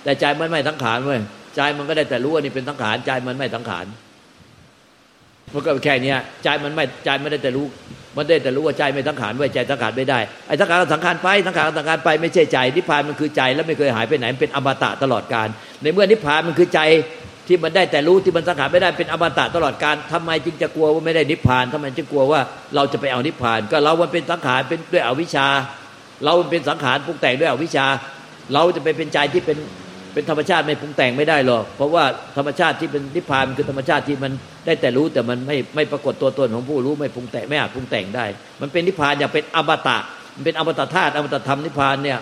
แต่ใจมันไม่สังขารเว้ยใจมันก็ได้แต่รู้ว่านี่เป็นสังขารใจมันไม่สังขารมันก็แค่นี้ใจมันไม่ใจไม่ได้แต่รู้ มันได้แต่รู้ว่าใจไม่สังขารไว้ใจสังขารไม่ได้ไอ้สังขารสังขารไปสังขารสังขารไปไม่ใช่ใจนิพพานมันคือใจแล้วไม่เคยหายไปไหนเป็นอมตะตลอดการในเมื่อนิพพานมันคือใจ ที่มันได้แต่รู้ที่มันสังขารไม่ได้เป็นอมตะตลอดการทำไมจึงจะกลัวว่าไม่ได้นิพพานทำไมจึงกลัวว่าเราจะไปเอานิพพาน ก็เรามันเป็นสังขารเป็นด้วยอวิชชา เราเป็นสังขารปรุงแต่งด้วยอวิชชา เราจะไปเป็นใจที่เป็นเป็นธรรมชาติไม่ปรุงแต่งไม่ได้หรอกเพราะว่าธรรมชาติที่เป็นนิพพานคือธรรมชาติที่มันได้แต่รู้แต่มันไม่ไม่ปรากฏตัวตนของผู้รู้ไม่ปรุงแต่งไม่อาจปรุงแต่งได้ มันเป็นนิพพานอย่างเป็นอมตะมันเป็นอมตะธาตุอมตะธรรมนิพพานเนี่ย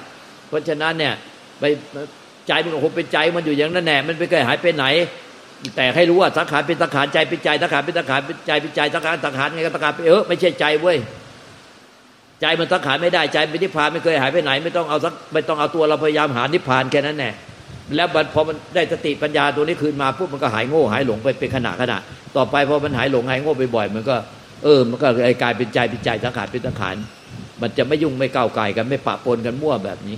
เพราะฉะนั้นเนี่ยไป ใจมันคงเป็นใจมันอยู่อย่างนั้นแน่มันไม่เคยหายไปไหน แต่ให้รู้ว่าสังขารเป็นสังขารใจเป็นใจสังขารเป็นสังขารเป็นใจเป็นใจสังขารสังขารไงก็สังขารไปเออไม่ใช่ใจเว้ยใจมันสังขารไม่ได้ใจเป็นนิพพานไม่เคยหายไปไหน ไม่ต้องเอาสักไม่ต้องเอาตัวเราพยายามหานิพพานแค่นั้นแน่แล้วพอมันได้สติปัญญาตัวนี้คืนมาปุ๊บมันก็หายโง่หายหลงไปเป็นขณะขณะต่อไปพอมันหายหลงหายโง่บ่อยๆมันก็ เออ มันก็กลายเป็นใจเป็นใจสังขารเป็นสังขารมันจะไม่ยุ่งไม่ก้าวไก่กันไม่ปะปนกันมั่วแบบนี้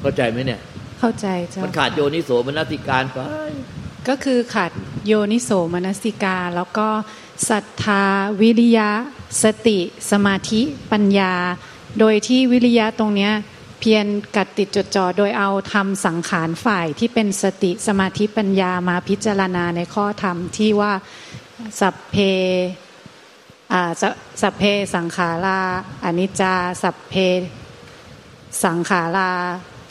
เข้าใจไหมเนี่ย เข้าใจเจ้ามันขาดโยนิโสมนสิการไปก็คือขาดโยนิโสมนสิการแล้วก็ศรัทธาวิริยะ สติ สมาธิปัญญา โดยที่วิริยะตรงเนี้ยเพียรกัดติดจดจ่อโดยเอาทำสังขารฝ่ายที่เป็นสติสมาธิปัญญามาพิจารณาในข้อธรรมที่ว่าสัพเพอ่าสัพเพสังขาราอนิจจา สัพเพสังขารา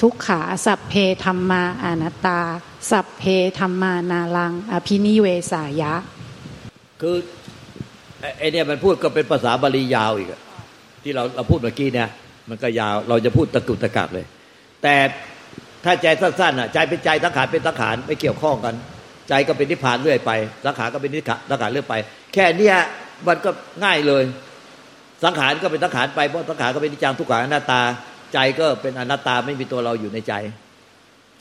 ทุกขาสัพเพธรรมาอนัตตา สัพเพธรรมานาลัง อภินิเวสายะ คือไอเนี่ยมันพูดก็เป็นภาษาบาลียาวอีกที่เราเราพูดเมื่อกี้เนี่ยมันก็ยาวเราจะพูดตะกุตะกักเลย แต่ถ้าใจสั้นๆอะใจเป็นใจสังขารเป็นสังขารไม่เกี่ยวข้องกัน ใจก็เป็นนิพพานเรื่อยไปสังขารก็เป็นนิพพานสังขารเรื่อยไป แค่เนี้ยมันก็ง่ายเลย สังขารก็เป็นสังขารไปเพราะสังขารก็เป็นนิจังทุกขังอนัตตา ใจก็เป็นอนัตตาไม่มีตัวเราอยู่ในใจ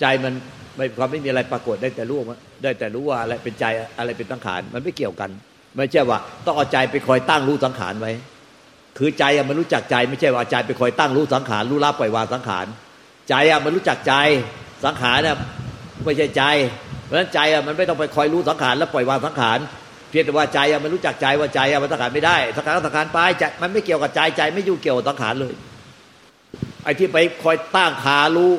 ใจมันไม่ความไม่มีอะไรปรากฏได้แต่รู้ได้แต่รู้ว่าอะไรเป็นใจอะไรเป็นสังขารมันไม่เกี่ยวกัน ไม่ใช่ว่า ต้องเอาใจไปคอยตั้งรู้สังขารไว้ คือใจมันรู้จักใจ ไม่ใช่ว่าใจไปคอยตั้งรู้สังขารรู้รับปล่อยวางสังขารใจมันรู้จักใจสังขารเนี่ยไม่ใช่ใจ เพราะฉะนั้นใจมันไม่ต้องไปคอยรู้สังขารแล้วปล่อยวางสังขารเพียงแต่ว่าใจมันรู้จักใจว่าใจมันสังขารไม่ได้สังขารสังขารไปใจมันไม่เกี่ยวกับใจใจไม่ยุ่งเกี่ยวกับสังขารเลย ไอ้ที่ไปคอยตั้งขารู้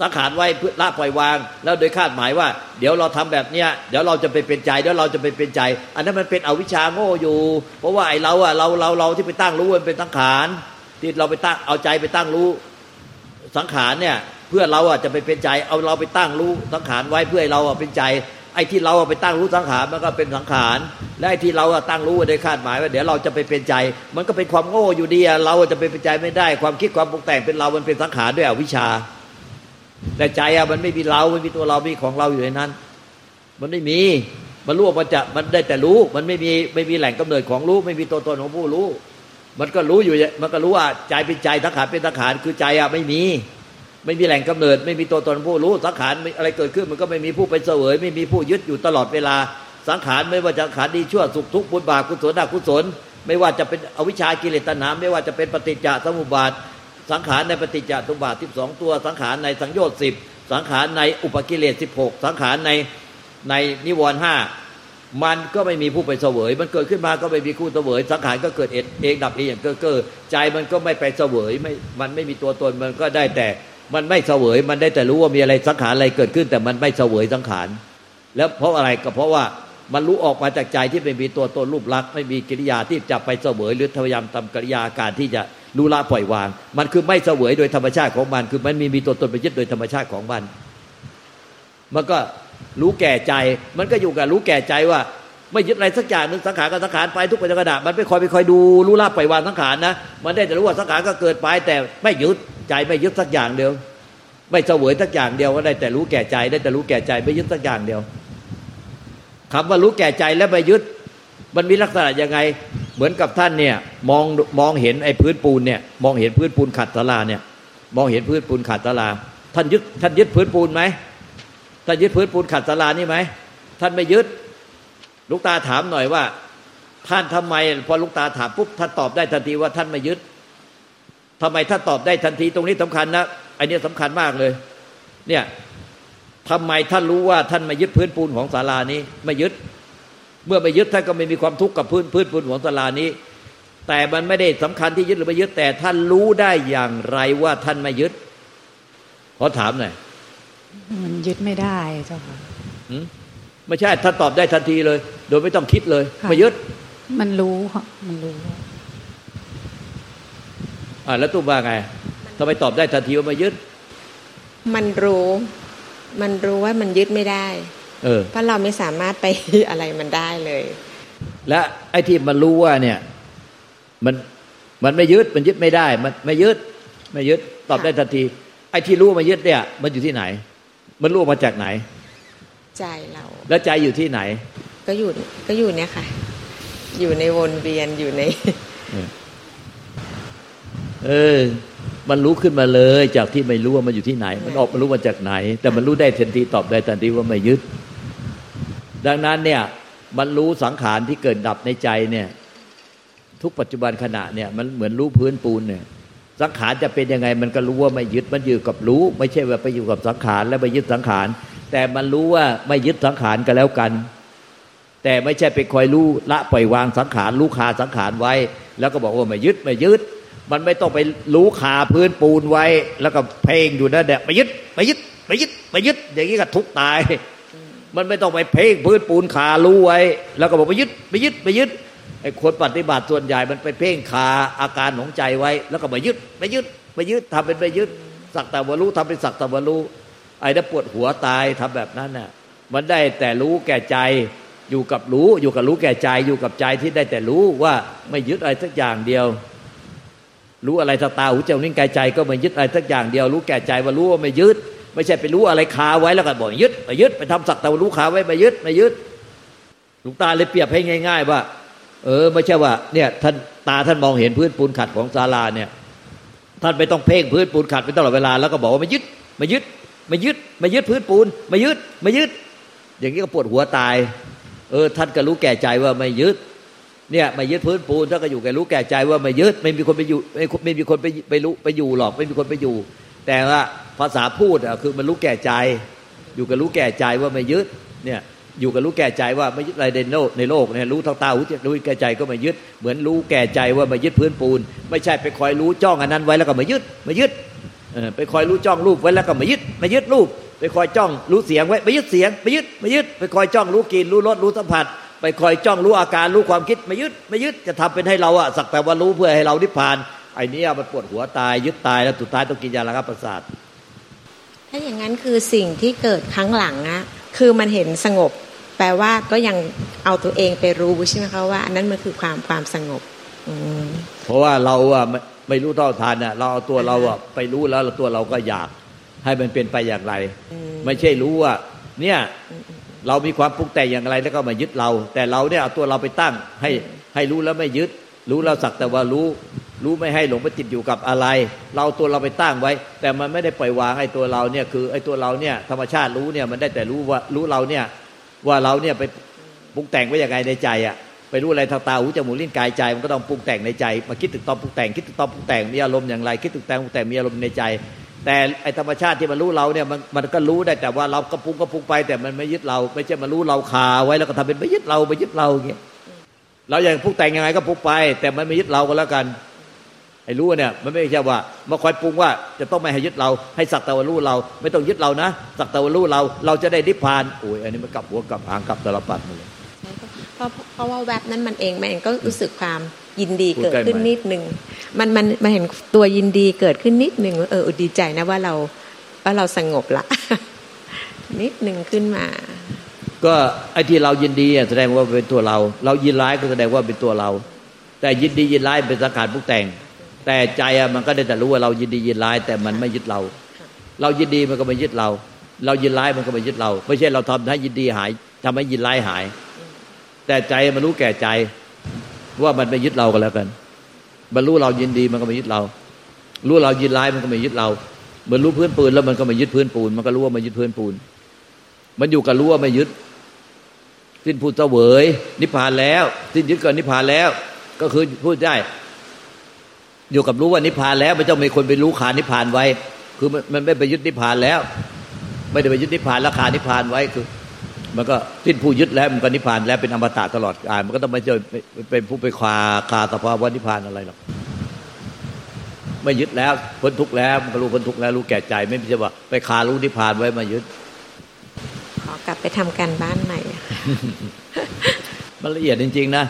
สังขารไว้เพื่อละปล่อยวาง แล้วโดยคาดหมายว่า เดี๋ยวเราทำแบบเนี้ยเดี๋ยวเราจะไปเป็นใจเดี๋ยวเราจะไปเป็นใจ อันนั้นมันเป็นอวิชชาโง่อยู่ เพราะว่าไอ้เราอะเราเราเราที่ไปตั้งรู้มันเป็นสังขารที่เราไปตั้งเอาใจไปตั้งรู้สังขารเนี่ยเพื่อเราอะจะไปเป็นใจ เอาเราไปตั้งรู้สังขารไว้เพื่อให้เราอะเป็นใจ อ้ที่เราไปตั้งรู้สังขารมันก็เป็นสังขาร และไอ้ที่เราตั้งรู้โดยคาดหมายว่าเดี๋ยวเราจะไปเป็นใจ มันก็เป็นความโง่อยู่ดีเราจะไปเป็นใจไม่ได้ ความคิดความปรุงแต่งเป็นเรา มันเป็นสังขารด้วยอวิชชา แต่ใจอะมันไม่มีเราไม่มีตัวเรามีของเราอยู่ในนั้น มันไม่มีมันรู้มันจะมันได้แต่รู้ มันไม่มีไม่มีแหล่งกำเนิดของรู้ ไม่มีตัวตนของผู้รู้ มันก็รู้อยู่มันก็รู้ว่าใจเป็นใจสังขารเป็นสังขารคือใจอะไม่มี ไม่มีแหล่งกำเนิด ไม่มีตัวตนผู้รู้สังขารอะไรเกิดขึ้น มันก็ไม่มีผู้ไปเสวย ไม่มีผู้ยึดอยู่ตลอดเวลาสังขารไม่ว่าจะสังขารดีชั่วสุขทุกข์บุญบาปกุศลอกุศล ไม่ว่าจะเป็นอวิชากิเลสตัณหาไม่ว่าจะเป็นปฏิจจสมุปบาท สังขารในปฏิจจสมุปบาทที่สองตัว สังขารในสังโยชน์สิบสังขารในอุปกิเลสสิบหกสังขารในในนิวรณ์ห้ามันก็ไม่มีผู้ไปเสวย มันเกิดขึ้นมาก็ไม่มีคู่เสวย สังขารก็เกิดเองดับเองอย่างเกอเก้อใจมันก็ไม่ไปเสวยไม่มันไม่มีตัวตนมันก็ได้แต่ มันไม่เสวย มันได้แต่รู้ว่ามีอะไรสังขารอะไรเกิดขึ้น แต่มันไม่เสวยสังขาร แล้วเพราะอะไรก็เพราะว่ามันรู้ออกมาจากใจที่ไม่มีตัวตนรูปลักษณ์ไม่มีกิริยาที่จะไปเสวยหรือพยายามทำกิริยาการที่จะรู้ละปล่อยวาง มันคือไม่เสวยโดยธรรมชาติของมัน คือมันมีมีตัวตนไปยึดโดยธรรมชาติของมัน มันก็รู้แก่ใจ มันก็อยู่กับรู้แก่ใจว่า ไม่ยึดอะไรสักอย่างหนึ่งสังขารก็สังขารไปทุกปัจจุบันมันไม่คอยไปคอยดูรู้ละปล่อยวางสังขารนะมันได้แต่รู้ว่าสังขารก็เกิดไปแต่ไม่ยึดใจไม่ยึดสักอย่างเดียว ไม่เสวยสักอย่างเดียวก็ได้แต่รู้แก่ใจ ได้แต่รู้แก่ใจไม่ยึดสักอย่างเดียวคำว่ารู้แก่ใจและไม่ยึด มันมีลักษณะยังไง เหมือนกับท่านเนี่ยมองมองเห็นไอ้พื้นปูนเนี่ยมองเห็นพื้นปูนขัดตลาเนี่ย มองเห็นพื้นปูนขัดตลาท่านยึดท่านยึดพื้นปูนไหมท่านยึดพื้นปูนขัดตลานี่ไหมท่านไม่ยึด ลูกตาถามหน่อยว่า ท่านทำไม พอลูกตาถามปุ๊บท่านตอบได้ทันทีว่าท่านไม่ยึดทำไมท่านตอบได้ทันทีตรงนี้สำคัญนะไอเนี้ยสำคัญมากเลย เนี่ยทำไมท่านรู้ว่าท่านไม่ยึดพื้นปูนของศาลานี้ไม่ยึด เมื่อไม่ยึดท่านก็ไม่มีความทุกข์กับพื้นพื้นปูนของศาลานี้ แต่มันไม่ได้สำคัญที่ยึดหรือไม่ยึดแต่ท่านรู้ได้อย่างไรว่าท่านไม่ยึดขอถามหน่อยมันยึดไม่ได้เจ้าค่ะ ไม่ใช่ท่านตอบได้ทันทีเลย โดยไม่ต้องคิดเลยไม่ยึดมันรู้ค่ะมันรู้อ่าแล้วตุ้มว่าไงทำไมตอบได้ทันทีว่าไม่ยึด มันรู้ มันรู้ว่ามันยึดไม่ได้ เออเพราะเราไม่สามารถไปอะไรมันได้เลย และไอ้ที่มันรู้ว่าเนี่ย มันมันไม่ยึดมันยึดไม่ได้ มันไม่ยึดไม่ยึดตอบได้ทันที ไอ้ที่รู้มันยึดเนี่ย มันอยู่ที่ไหน มันรู้มาจากไหน ใจเรา แล้วใจอยู่ที่ไหน ก็อยู่ก็อยู่เนี่ยค่ะ อยู่ในวนเวียนอยู่ใน เออ มันรู้ขึ้นมาเลย จากที่ไม่รู้ว่ามันอยู่ที่ไหน มันออกมารู้มาจากไหน แต่มันรู้ได้ทันทีตอบได้ทันทีว่าไม่ยึด ดังนั้นเนี่ย มันรู้สังขารที่เกิดดับในใจเนี่ย ทุกปัจจุบันขณะเนี่ย มันเหมือนรู้พื้นปูนเนี่ยสังขารจะเป็นยังไงมันก็รู้ว่าไม่ยึดมันอยู่กับรู้ ไม่ใช่ว่าไปอยู่กับสังขารแล้วไปยึดสังขาร แต่มันรู้ว่าไม่ยึดสังขารก็แล้วกัน แต่ไม่ใช่ไปคอยรู้ละปล่อยวางสังขารรู้คาสังขารไว้ แล้วก็บอกว่าไม่ยึดไม่ยึด มันไม่ต้องไปรู้ขาพื้นปูนไว้ แล้วก็เพลงอยู่นั่นแหละไปยึดไปยึดไปยึดไปยึด อย่างนี้ก็ทุกตาย มันไม่ต้องไปเพลงพื้นปูนขารู้ไว้ แล้วก็บอกไปยึดไปยึดไปยึดไอ้คนปฏิบัติส่วนใหญ่มันไปเพ่งขาอาการของใจไว้ แล้วก็ไปยึดไปยึดไปยึดทำเป็นไปยึดสักแต่วารู้ทำเป็นสักแต่วารู้ ไอ้นั่ปวดหัวตายทำแบบนั้นน่ะ มันได้แต่รู้แก่ใจอยู่กับรู้อยู่กับรู้แก่ใจอยู่กับใจที่ได้แต่รู้ว่าไม่ยึดอะไรสักอย่างเดียว รู้อะไรตาตาหูจมูกนิ้วกายใจก็ไม่ยึดอะไรสักอย่างเดียว รู้แก่ใจว่ารู้ว่าไม่ยึด ไม่ใช่ไปรู้อะไรคาไว้แล้วก็บอกยึดไปยึดไปทำสักแต่รู้คาไว้ไม่ยึดไม่ยึดลูกตาเลยเปรียบให้ง่าย ๆ ว่า เออไม่ใช่ว่าเนี่ยท่านตาท่านมองเห็นพื้นปูนขัดของศาลาเนี่ย ท่านไม่ต้องเพ่งพื้นปูนขัดไปตลอดเวลาแล้วก็บอกว่าไม่ยึดไม่ยึด ไม่ยึดไม่ยึดพื้นปูนไม่ยึดไม่ยึด อย่างนี้ก็ปวดหัวตาย เออ ท่านก็รู้แก่ใจว่าไม่ยึด เนี่ยไม่ยึดพื้นปูนถ้านก็อยู่แก่รู้แก่ใจว่าไม่ยึดไม่มีคนไปอยู่ไม่ไม่มีคนไปไปรู้ไปอยู่หรอกไม่มีคนไปอยู่ แต่ว่าภาษาพูดอะคือมันรู้แก่ใจ อยู่กับรู้แก่ใจว่าไม่ยึดเนี่ยอยู่กับรู้แก่ใจว่าไม่ยึดอะไรในโลกในโลกเนี่ยรู้ทางตาหูจมูกรู้แก่ใจก็ไม่ยึด เหมือนรู้แก่ใจว่าไม่ยึดพื้นปูน ไม่ใช่ไปคอยรู้จ้องอันนั้นไว้แล้วก็ไม่ยึดไม่ยึด ไปคอยรู้จ้องรูปไว้แล้วก็ไม่ยึดไม่ยึดรูป ไปคอยจ้องรู้เสียงไว้ไม่ยึดเสียงไม่ยึดไม่ยึด ไปคอยจ้องรู้กลิ่นรู้รสรู้สัมผัส ไปคอยจ้องรู้อาการรู้ความคิดไม่ยึดไม่ยึดจะทำเป็นให้เราอะสักแต่ว่ารู้เพื่อให้เรานิพพานไอ้นี้มันปวดหัวตายยึดตายแล้วสุดท้ายต้องกินยาละครับประสาทถ้าอย่างนั้นคือสิ่งที่เกิดครั้งหลังอะคือมันเห็นสงบ แปลว่าก็ยังเอาตัวเองไปรู้ใช่ไหมคะว่าอันนั้นมันคือความความสงบเพราะว่าเราอะ ไม่รู้เท่าทานเนี่ยเราเอาตัวเราอะไปรู้แล้วตัวเราก็อยาก ให้มันเป็นไปอย่างไร ไม่ใช่รู้ว่า เนี่ยเรามีความปรุงแต่งอย่างไรแล้วก็มายึดเรา แต่เราเนี่ยเอาตัวเราไปตั้ง ให้ให้รู้แล้วไม่ยึด รู้แล้วสักแต่ว่ารู้ รู้ไม่ให้หลงไปติดอยู่กับอะไร เราตัวเราไปตั้งไว้ แต่มันไม่ได้ปล่อยวางไอ้ตัวเราเนี่ยคือไอ้ตัวเราเนี่ยธรรมชาติรู้เนี่ยมันได้แต่รู้ว่ารู้เราเนี่ยว่าเราเนี่ยไปปรุงแต่งไว้อย่างไรในใจอะ ไปรู้อะไรทางตาหูจมูกลิ้นกายใจ มันก็ต้องปรุงแต่งในใจ มาคิดถึงตอนปรุงแต่งคิดถึงตอนปรุงแต่งมีอารมณ์อย่างไร คิดถึงแต่งปรุงแต่งมีอารมณ์ในใจ แต่ไอธรรมชาติที่มันรู้เราเนี่ยมันมันก็รู้ได้แต่ว่าเรากระพุ้งกระพุ้งไป แต่มันไม่ยึดเรา ไม่ใช่มารู้เราคาไว้แล้วก็ทำเป็นไม่ยึดเราไม่ยึดเราอย่างเงี้ยเราอย่างพุกแต่งยังไงก็พุกไป แต่มันไม่ยึดเราก็แล้วกันไอ้รู้เนี่ยมันไม่ใช่ว่ามาคอยปรุงว่าจะต้องไม่ให้ยึดเราให้สักตะวันรู้เรา ไม่ต้องยึดเรานะสักตะวันรู้เรา เราจะได้นิพพานโอ้ยอันนี้มันกลับหัวกลับหางกลับตลปัดมดเลย เพราะเพราะว่าแวบนั้นมันเองมันเองก็รู้สึกความยินดีเกิดขึ้นนิดหนึ่งมันมันมันเห็นตัวยินดีเกิดขึ้นนิดหนึ่งเออดีใจนะว่าเราว่าเราสงบละ นิดหนึ่งขึ้นมา ก็ไอ้ที่เรายินดีแสดงว่าเป็นตัวเรา เรายินร้ายก็แสดงว่าเป็นตัวเรา แต่ยินดียินร้ายเป็นสังขารปรุงแต่ง แต่ใจอะมันก็ได้แต่รู้ว่าเรายินดียินร้าย แต่มันไม่ยึดเรา เรายินดีมันก็ไม่ยึดเรา เรายินร้ายมันก็ไม่ยึดเรา ไม่ใช่เราทำให้ยินดีหายทำให้ยินร้ายหาย แต่ใจมันรู้แก่ใจ ว่ามันไม่ยึดเรากันแล้วกัน มันรู้เรายินดีมันก็ไม่ยึดเรา รู้เรายินร้ายมันก็ไม่ยึดเราเหมือนรู้พื้นปืนแล้วมันก็ไม่ยึดพื้นปูน มันก็รู้ว่ามันยึดพื้นปูน มันอยู่กับรู้ว่าไม่ยึด สิ้นพูดเสวย นิพพานแล้ว สิ้นยึดก่อนนิพพานแล้ว ก็คือพูดได้ อยู่กับรู้ว่านิพพานแล้วม่ต้องมีคนไปรู้ขานิพพานไว้ คือมันมันไม่ไปยึดนิพพานแล้ว ไม่ได้ไปยึดนิพพานราคานิพพานไว้คือ มันก็สิ้นผู้ยึดแล้วมันก็นิพพานแล้วเป็นอมตะตลอดกาลมันก็ต้องไม่เจอเป็นผู้ไปคาคาสภาวะนิพพานอะไรหรอกไม่ยึดแล้วพ้นทุกข์แล้วมันก็รู้พ้นทุกข์แล้วรู้แก่ใจ ไม่ใช่ว่าไปคารู้นิพพานไว้มายึด ขอกลับไปทำการบ้านใหม่มันละเอียดจริง ๆ นะ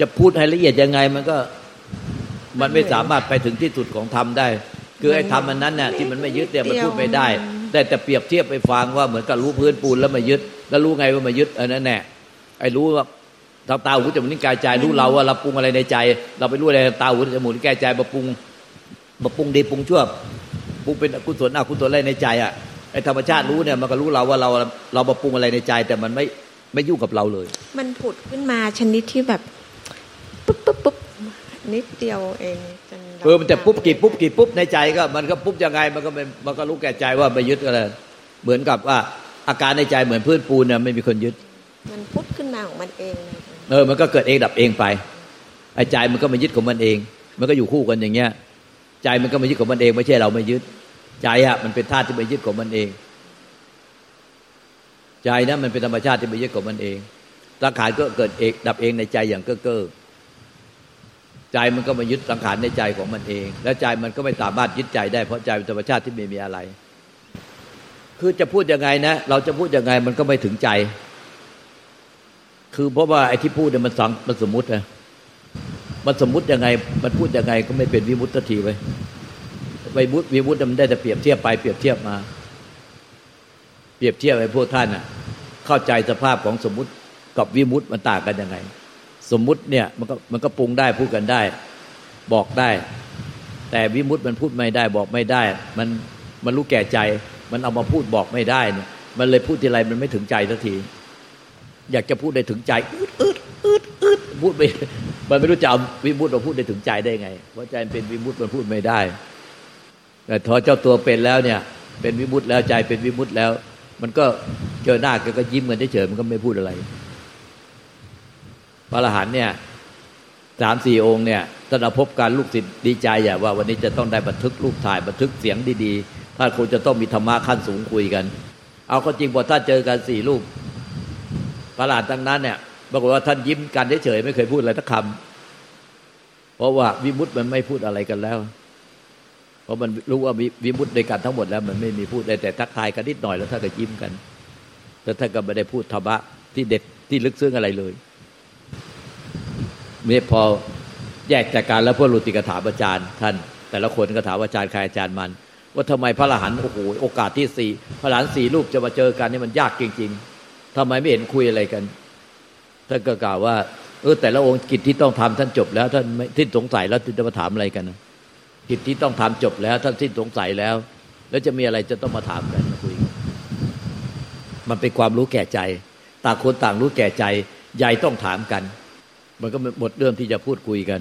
จะพูดให้ละเอียดยังไงมันก็มันไม่สามารถไปถึงที่สุดของธรรมได้ คือไอ้ธรรมมันนั้นเนี่ยที่มันไม่ยึดเนี่ยมันพูดไม่ได้ แต่แต่เปรียบเทียบไปฟังว่าเหมือนกับรู้พื้นปูนแล้วมายึด แล้วรู้ไงว่ามายึดอันนั้นแน่ไอ้รู้ว่าตาตาหูจมูกนิ้วกายใจรู้เราว่าเราปรุงอะไรในใจ เราไปรู้อะไรตาหูจมูกนิ้วกายใจมาปรุงมาปรุงดีปรุงชั่วปรุงเป็นกุศลอกุศลอะไรในใจอะไอ้ธรรมชาติรู้เนี่ยมันก็รู้เราว่าเราเรามาปรุงอะไรในใจ แต่มันไม่ไม่ยุ่งกับเราเลย มันผุดขึ้นมาชนิดที่แบบปุ๊บปุ๊บปุ๊บนิดเดียวเอง จนราเออมันจะปุ๊บกี่ปุ๊บกี่ปุ๊บในใจก็ มันก็ปุ๊บยังไงมันก็ไม่มันก็รู้แก่ใจว่าไม่ยึดอะไรเหมือนกับว่าอาการในใจเหมือนพื้นปูนเนี่ยไม่มีคนยึด มันพุดขึ้นมาของมันเองเลยเออ มันก็เกิดเองดับเองไปไอ้ใจมันก็ไม่ยึดของมันเอง มันก็อยู่คู่กันอย่างเงี้ย ใจมันก็ไม่ยึดของมันเอง ไม่ใช่เราไม่ยึด ใจอะมันเป็นธาตุที่ไม่ยึดของมันเอง ใจนะมันเป็นธรรมชาติที่ไม่ยึดของมันเองสังขารก็เกิดเองดับเองในใจอย่างเก้อเก้อ ใจมันก็มายึดสังขารในใจของมันเอง แล้วใจมันก็ไม่สามารถยึดใจได้เพราะใจเป็นธรรมชาติที่ไม่มีอะไร คือจะพูดยังไงนะ เราจะพูดยังไงมันก็ไม่ถึงใจ คือเพราะว่าไอ้ที่พูดเนี่ยมันสังมันสมมตินะมันสมมติยังไง มันพูดยังไงก็ไม่เป็นวิมุตตทีไปไปมุตวิมุตมันได้แต่เปรียบเทียบไปเปรียบเทียบมา เปรียบเทียบไอ้พวกท่านอะ เข้าใจสภาพของสมมติกับวิมุตมันต่างกันยังไง สมมุติเนี่ยมันก็มันก็ปรุงได้พูดกันได้ บอกได้ แต่วิมุตมันพูดไม่ได้บอกไม่ได้ มันมันรู้แก่ใจ มันเอามาพูดบอกไม่ได้เนี่ยมันเลยพูดทีไรมันไม่ถึงใจสักที อยากจะพูดได้ถึงใจอืดอืดอืดอืดพูดไปมันไม่รู้จะเอาวิมุตมาพูดได้ถึงใจได้ไงเพราะใจมันเป็นวิมุตมันพูดไม่ได้ แต่พอเจ้าตัวเป็นแล้วเนี่ย เป็นวิมุตแล้วใจเป็นวิมุตแล้ว มันก็เจอหน้ากันก็ยิ้มกันเฉยๆมันก็ไม่พูดอะไร พระอรหันต์เนี่ยสามสี่องค์เนี่ยท่านพบการลูกศิษย์ดีใจอย่าว่าวันนี้จะต้องได้บันทึกรูปถ่ายบันทึกเสียงดีๆท่านคงจะต้องมีธรรมะขั้นสูงคุยกัน เอาก็จริงพอท่านเจอกันสี่รูปพระอรหันต์ทั้งนั้นเนี่ยปรากฏว่าท่านยิ้มกันเฉยๆไม่เคยพูดอะไรสักคำเพราะว่าวิมุตต์มันไม่พูดอะไรกันแล้ว เพราะมันรู้ว่าวิมุตต์ในการทั้งหมดแล้ว มันไม่มีพูดได้แต่ทักทายกันนิดหน่อยแล้วท่านก็ยิ้มกันแต่ท่านก็ไม่ได้พูดธรรมะที่เด็ดที่ลึกซึ้งอะไรเลย เมื่อพอแยกจากการแล้วพวกรุติกถาอาจารย์ ท่าน แต่ละคนก็ถามอาจารย์ใครอาจารย์มัน ว่าทำไมพระอรหันต์โอ้โหโอกาสที่สี่พระอรหันต์สี่รูปจะมาเจอกันนี่มันยากจริง ๆทำไมไม่เห็นคุยอะไรกันท่านก็กล่าวว่าเออแต่ละองค์กิจที่ต้องทำท่านจบแล้วท่านไม่ทิ้นสงสัยแล้วจะมาถามอะไรกันนะกิจที่ต้องทำจบแล้ว ท่านสิ้นสงสัยแล้ว แล้วจะมีอะไรจะต้องมาถามกันมาคุยมันเป็นความรู้แก่ใจ ต่างคนต่างรู้แก่ใจ ใหญ่ต้องถามกัน มันก็หมดเรื่องที่จะพูดคุยกัน